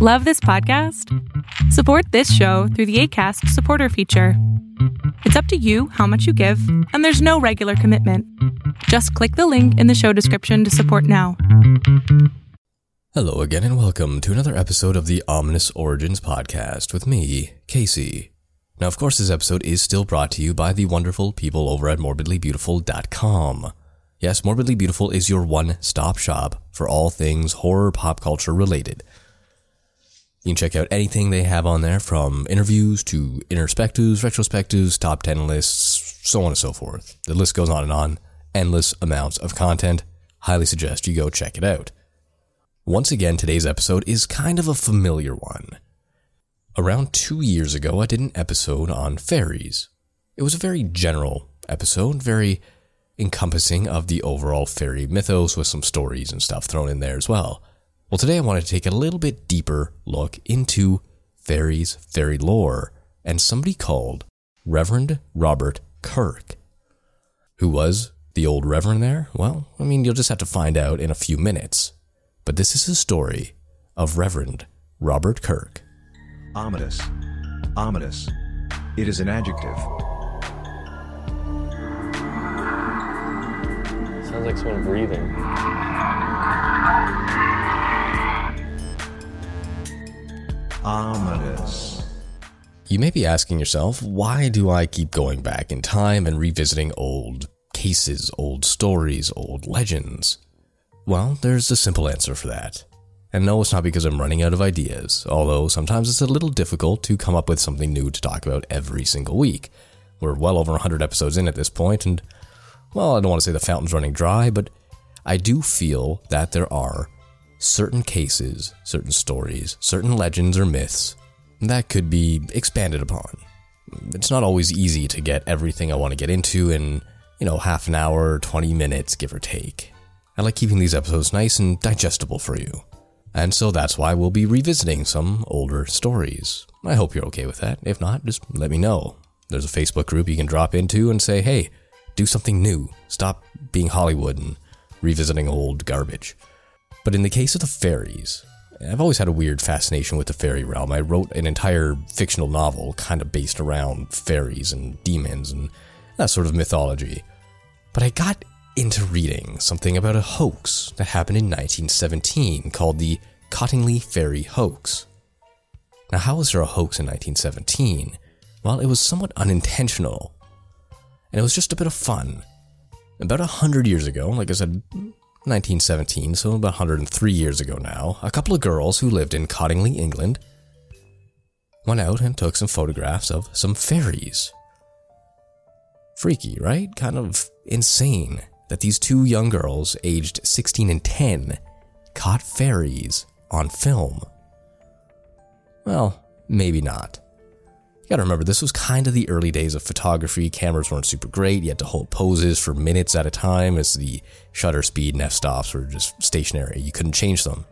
Love this podcast? Support this show through the ACAST supporter feature. It's up to you how much you give, and there's no regular commitment. Just click the link in the show description to support now. Hello again, and welcome to another episode of the Ominous Origins podcast with me, Casey. Now, of course, this episode is still brought to you by the wonderful people over at morbidlybeautiful.com. Yes, Morbidly Beautiful is your one stop shop for all things horror pop culture related. You can check out anything they have on there from interviews to introspectives, retrospectives, top 10 lists, so on and so forth. The list goes on and on. Endless amounts of content. Highly suggest you go check it out. Once again, today's episode is kind of a familiar one. Around two years ago, I did an episode on fairies. It was a very general episode, very encompassing of the overall fairy mythos with some stories and stuff thrown in there as well. Well, today I want to take a little bit deeper look into fairies, fairy lore, and somebody called Reverend Robert Kirk. Who was the old Reverend there? Well, I mean, you'll just have to find out in a few minutes. But this is the story of Reverend Robert Kirk. Ominous. Ominous. It is an adjective. Sounds like someone breathing. Ominous. You may be asking yourself, why do I keep going back in time and revisiting old cases, old stories, old legends? Well, there's a simple answer for that. And no, it's not because I'm running out of ideas, although sometimes it's a little difficult to come up with something new to talk about every single week. We're well over 100 episodes in at this point, and, well, I don't want to say the fountain's running dry, but I do feel that there are certain cases, certain stories, certain legends or myths that could be expanded upon. It's not always easy to get everything I want to get into in, you know, half an hour, 20 minutes, give or take. I like keeping these episodes nice and digestible for you. And so that's why we'll be revisiting some older stories. I hope you're okay with that. If not, just let me know. There's a Facebook group you can drop into and say, hey, do something new. Stop being Hollywood and revisiting old garbage. But in the case of the fairies, I've always had a weird fascination with the fairy realm. I wrote an entire fictional novel kind of based around fairies and demons and that sort of mythology. But I got into reading something about a hoax that happened in 1917 called the Cottingley Fairy Hoax. Now, how was there a hoax in 1917? Well, it was somewhat unintentional, and it was just a bit of fun. About a hundred years ago, like I said, 1917, so about 103 years ago now, a couple of girls who lived in Cottingley, England, went out and took some photographs of some fairies. Freaky, right? Kind of insane that these two young girls, aged 16 and 10, caught fairies on film. Well, maybe not. You gotta remember, this was kind of the early days of photography. Cameras weren't super great. You had to hold poses for minutes at a time as the shutter speed and f stops were just stationary. You couldn't change them.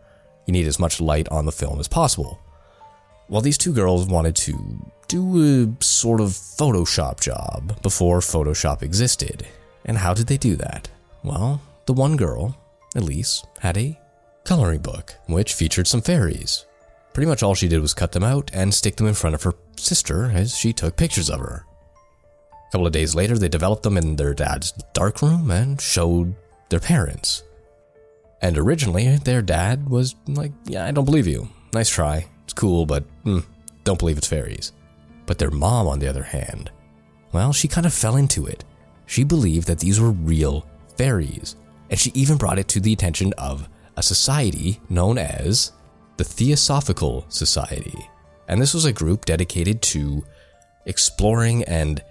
You needed as much light on the film as possible. Well, these two girls wanted to do a sort of Photoshop job before Photoshop existed. And how did they do that? Well, the one girl, Elsie, had a coloring book which featured some fairies. Pretty much all she did was cut them out and stick them in front of her sister as she took pictures of her. A couple of days later, they developed them in their dad's darkroom and showed their parents. And originally, their dad was like, Yeah, I don't believe you. Nice try. It's cool, but mm, don't believe it's fairies. But their mom, on the other hand, well, she kind of fell into it. She believed that these were real fairies, and she even brought it to the attention of a society known as the Theosophical Society. And this was a group dedicated to exploring and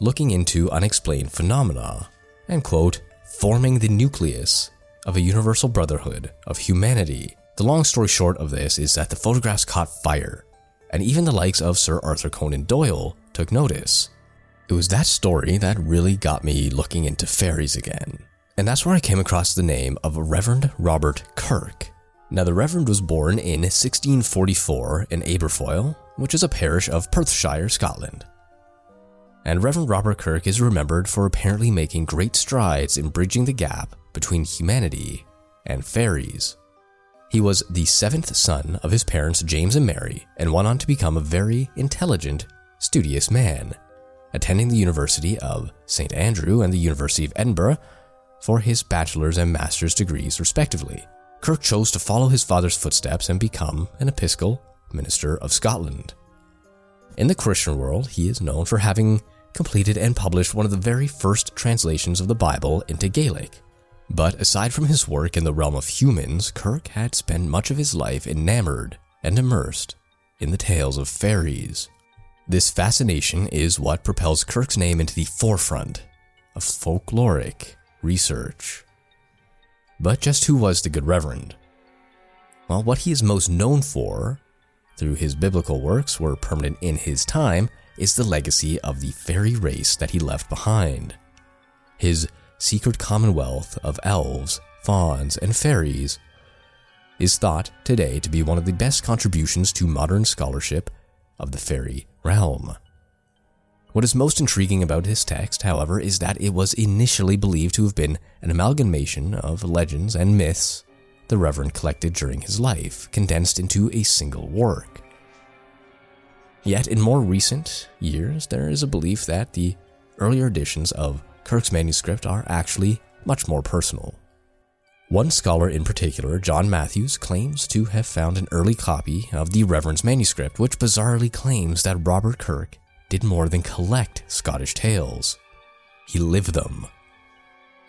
looking into unexplained phenomena, and quote, forming the nucleus of a universal brotherhood of humanity. The long story short of this is that the photographs caught fire, and even the likes of Sir Arthur Conan Doyle took notice. It was that story that really got me looking into fairies again. And that's where I came across the name of Reverend Robert Kirk. Now, the Reverend was born in 1644 in Aberfoyle, which is a parish of Perthshire, Scotland. And Reverend Robert Kirk is remembered for apparently making great strides in bridging the gap between humanity and fairies. He was the seventh son of his parents James and Mary and went on to become a very intelligent, studious man, attending the University of St. Andrew and the University of Edinburgh for his bachelor's and master's degrees, respectively. Kirk chose to follow his father's footsteps and become an Episcopal minister of Scotland. In the Christian world, he is known for having completed and published one of the very first translations of the Bible into Gaelic. But aside from his work in the realm of humans, Kirk had spent much of his life enamored and immersed in the tales of fairies. This fascination is what propels Kirk's name into the forefront of folkloric research. But just who was the good Reverend? Well, what he is most known for, through his biblical works were permanent in his time, is the legacy of the fairy race that he left behind. His secret commonwealth of elves, fauns, and fairies is thought today to be one of the best contributions to modern scholarship of the fairy realm. What is most intriguing about this text, however, is that it was initially believed to have been an amalgamation of legends and myths the Reverend collected during his life, condensed into a single work. Yet, in more recent years, there is a belief that the earlier editions of Kirk's manuscript are actually much more personal. One scholar in particular, John Matthews, claims to have found an early copy of the Reverend's manuscript, which bizarrely claims that Robert Kirk did more than collect Scottish tales. He lived them.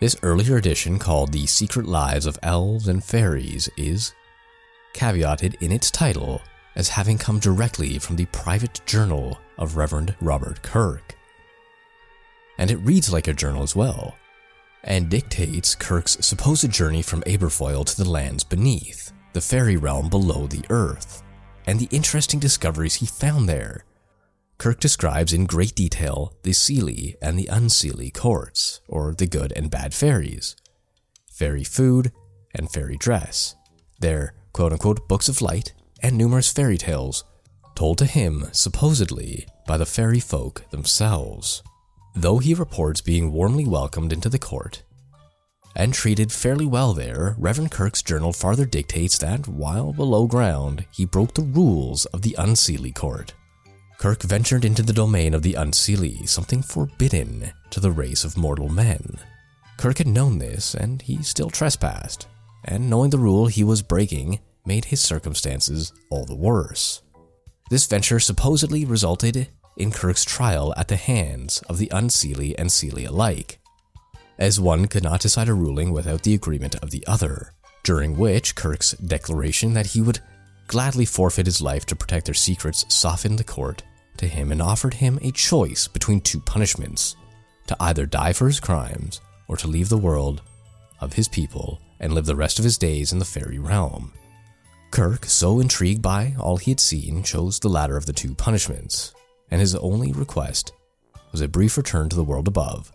This earlier edition, called The Secret Lives of Elves and Fairies, is caveated in its title as having come directly from the private journal of Reverend Robert Kirk. And it reads like a journal as well and dictates Kirk's supposed journey from Aberfoyle to the lands beneath, the fairy realm below the earth, and the interesting discoveries he found there. Kirk describes in great detail the Seelie and the Unseelie courts, or the good and bad fairies, fairy food, and fairy dress, their quote unquote books of light, and numerous fairy tales told to him, supposedly, by the fairy folk themselves. Though he reports being warmly welcomed into the court and treated fairly well there, Reverend Kirk's journal farther dictates that while below ground, he broke the rules of the Unseelie court. Kirk ventured into the domain of the Unseelie, something forbidden to the race of mortal men. Kirk had known this, and he still trespassed, and knowing the rule he was breaking made his circumstances all the worse. This venture supposedly resulted in Kirk's trial at the hands of the Unseelie and Seelie alike, as one could not decide a ruling without the agreement of the other, during which Kirk's declaration that he would gladly forfeit his life to protect their secrets softened the court to him and offered him a choice between two punishments to either die for his crimes or to leave the world of his people and live the rest of his days in the fairy realm. Kirk, so intrigued by all he had seen, chose the latter of the two punishments, and his only request was a brief return to the world above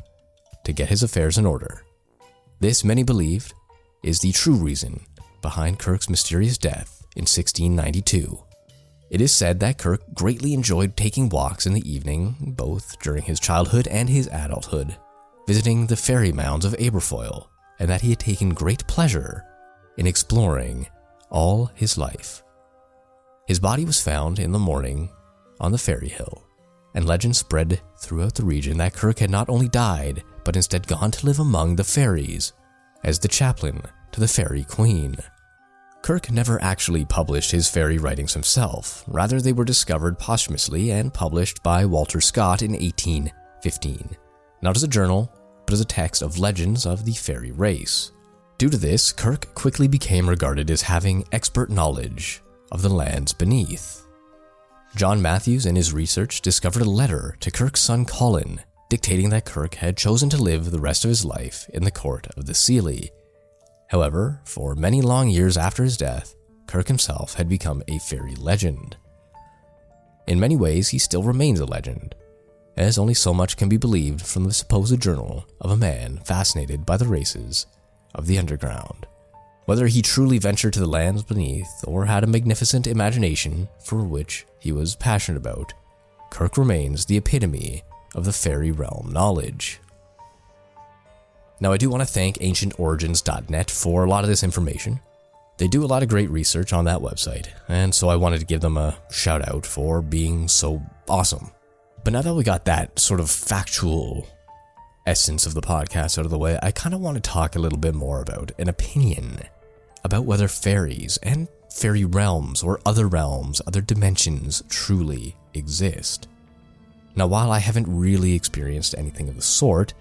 to get his affairs in order. This, many believed, is the true reason behind Kirk's mysterious death in 1692. It is said that Kirk greatly enjoyed taking walks in the evening, both during his childhood and his adulthood, visiting the fairy mounds of Aberfoyle, and that he had taken great pleasure in exploring all his life. His body was found in the morning on the fairy hill, and legend spread throughout the region that Kirk had not only died, but instead gone to live among the fairies as the chaplain to the fairy queen. Kirk never actually published his fairy writings himself, rather, they were discovered posthumously and published by Walter Scott in 1815, not as a journal, but as a text of legends of the fairy race. Due to this, Kirk quickly became regarded as having expert knowledge of the lands beneath. John Matthews, in his research, discovered a letter to Kirk's son Colin dictating that Kirk had chosen to live the rest of his life in the court of the Seelie. However, for many long years after his death, Kirk himself had become a fairy legend. In many ways, he still remains a legend, as only so much can be believed from the supposed journal of a man fascinated by the races of the underground. Whether he truly ventured to the lands beneath or had a magnificent imagination for which he was passionate about, Kirk remains the epitome of the fairy realm knowledge. Now, I do want to thank AncientOrigins.net for a lot of this information. They do a lot of great research on that website, and so I wanted to give them a shout out for being so awesome. But now that we got that sort of factual essence of the podcast out of the way, I kind of want to talk a little bit more about an opinion about whether fairies and fairy realms or other realms, other dimensions truly exist. Now, while I haven't really experienced anything of the sort,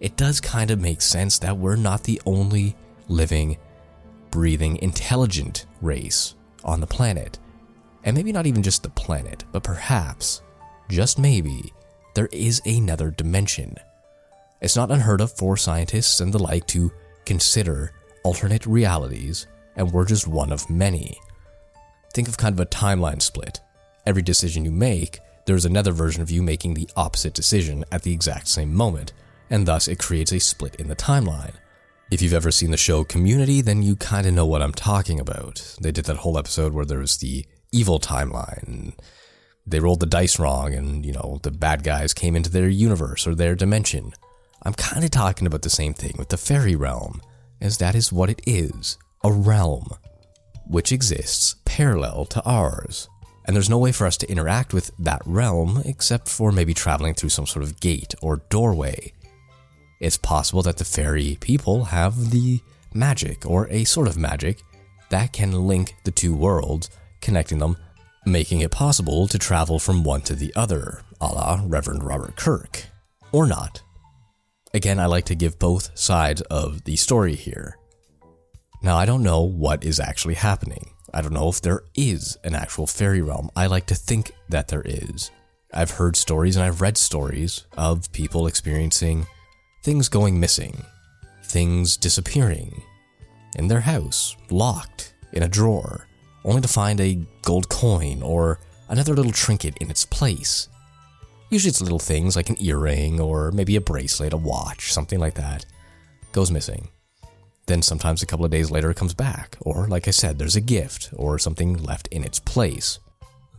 it does kind of make sense that we're not the only living, breathing, intelligent race on the planet. And maybe not even just the planet, but perhaps, just maybe, there is another dimension. It's not unheard of for scientists and the like to consider alternate realities, and we're just one of many. Think of kind of a timeline split. Every decision you make, there's another version of you making the opposite decision at the exact same moment, and thus it creates a split in the timeline. If you've ever seen the show Community, then you kind of know what I'm talking about. They did that whole episode where there was the evil timeline. They rolled the dice wrong, and, you know, the bad guys came into their universe or their dimension. I'm kind of talking about the same thing with the fairy realm, as that is what it is a realm, which exists parallel to ours. And there's no way for us to interact with that realm except for maybe traveling through some sort of gate or doorway. It's possible that the fairy people have the magic or a sort of magic that can link the two worlds, connecting them, making it possible to travel from one to the other, a la Reverend Robert Kirk. Or not. Again, I like to give both sides of the story here. Now, I don't know what is actually happening. I don't know if there is an actual fairy realm. I like to think that there is. I've heard stories and I've read stories of people experiencing things going missing, things disappearing in their house, locked in a drawer, only to find a gold coin or another little trinket in its place. Usually it's little things like an earring or maybe a bracelet, a watch, something like that. Goes missing. Then sometimes a couple of days later it comes back, or like I said, there's a gift or something left in its place.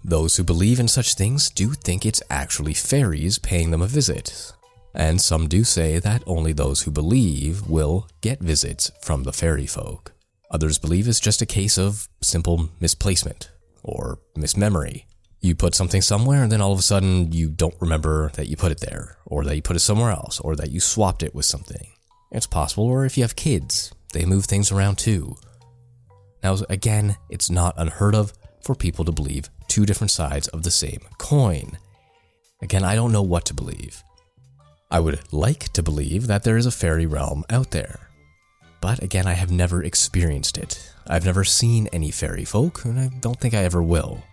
Those who believe in such things do think it's actually fairies paying them a visit. And some do say that only those who believe will get visits from the fairy folk. Others believe it's just a case of simple misplacement or mismemory. You put something somewhere and then all of a sudden you don't remember that you put it there, or that you put it somewhere else, or that you swapped it with something. It's possible, or if you have kids, they move things around too. Now, again, it's not unheard of for people to believe two different sides of the same coin. Again, I don't know what to believe. I would like to believe that there is a fairy realm out there. But again, I have never experienced it. I've never seen any fairy folk, and I don't think I ever will.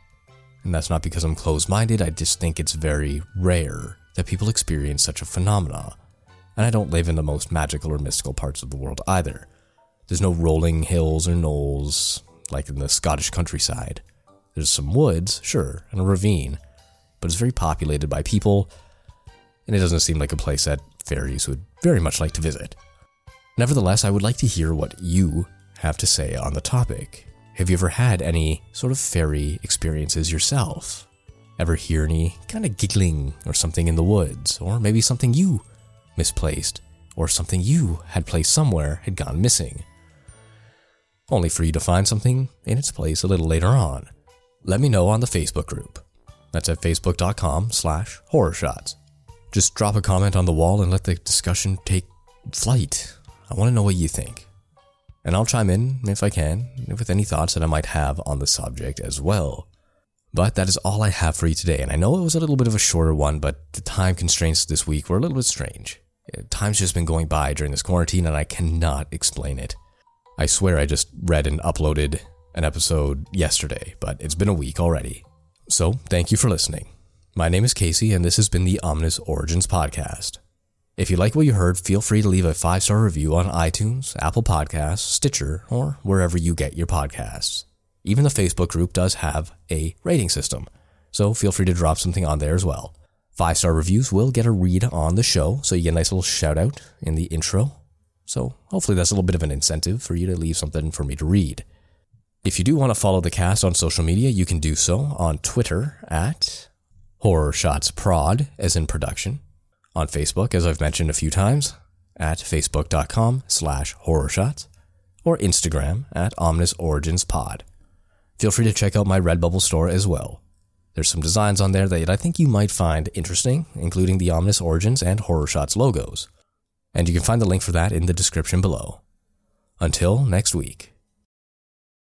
And that's not because I'm closed minded, I just think it's very rare that people experience such a phenomena. And I don't live in the most magical or mystical parts of the world either. There's no rolling hills or knolls like in the Scottish countryside. There's some woods, sure, and a ravine, but it's very populated by people, and it doesn't seem like a place that fairies would very much like to visit. Nevertheless, I would like to hear what you have to say on the topic. Have you ever had any sort of fairy experiences yourself? Ever hear any kind of giggling or something in the woods, or maybe something you misplaced, or something you had placed somewhere had gone missing? only for you to find something in its place a little later on. Let me know on the Facebook group. That's at facebook.com slash horror shots. Just drop a comment on the wall and let the discussion take flight. I want to know what you think. And I'll chime in, if I can, with any thoughts that I might have on the subject as well. But that is all I have for you today, and I know it was a little bit of a shorter one, but the time constraints this week were a little bit strange. Uh, time's just been going by during this quarantine, and I cannot explain it. I swear I just read and uploaded an episode yesterday, but it's been a week already. So, thank you for listening. My name is Casey, and this has been the Ominous Origins Podcast. If you like what you heard, feel free to leave a five star review on iTunes, Apple Podcasts, Stitcher, or wherever you get your podcasts. Even the Facebook group does have a rating system, so feel free to drop something on there as well. Five star reviews will get a read on the show, so you get a nice little shout out in the intro so hopefully that's a little bit of an incentive for you to leave something for me to read. If you do want to follow the cast on social media, you can do so on Twitter at Horror Shots Prod, as in production. On Facebook, as I've mentioned a few times, at facebook.com slash horror shots. or Instagram at Ominous Origins Pod. Feel free to check out my Redbubble store as well. There's some designs on there that I think you might find interesting, including the Ominous Origins and Horror Shots logos. And you can find the link for that in the description below. Until next week.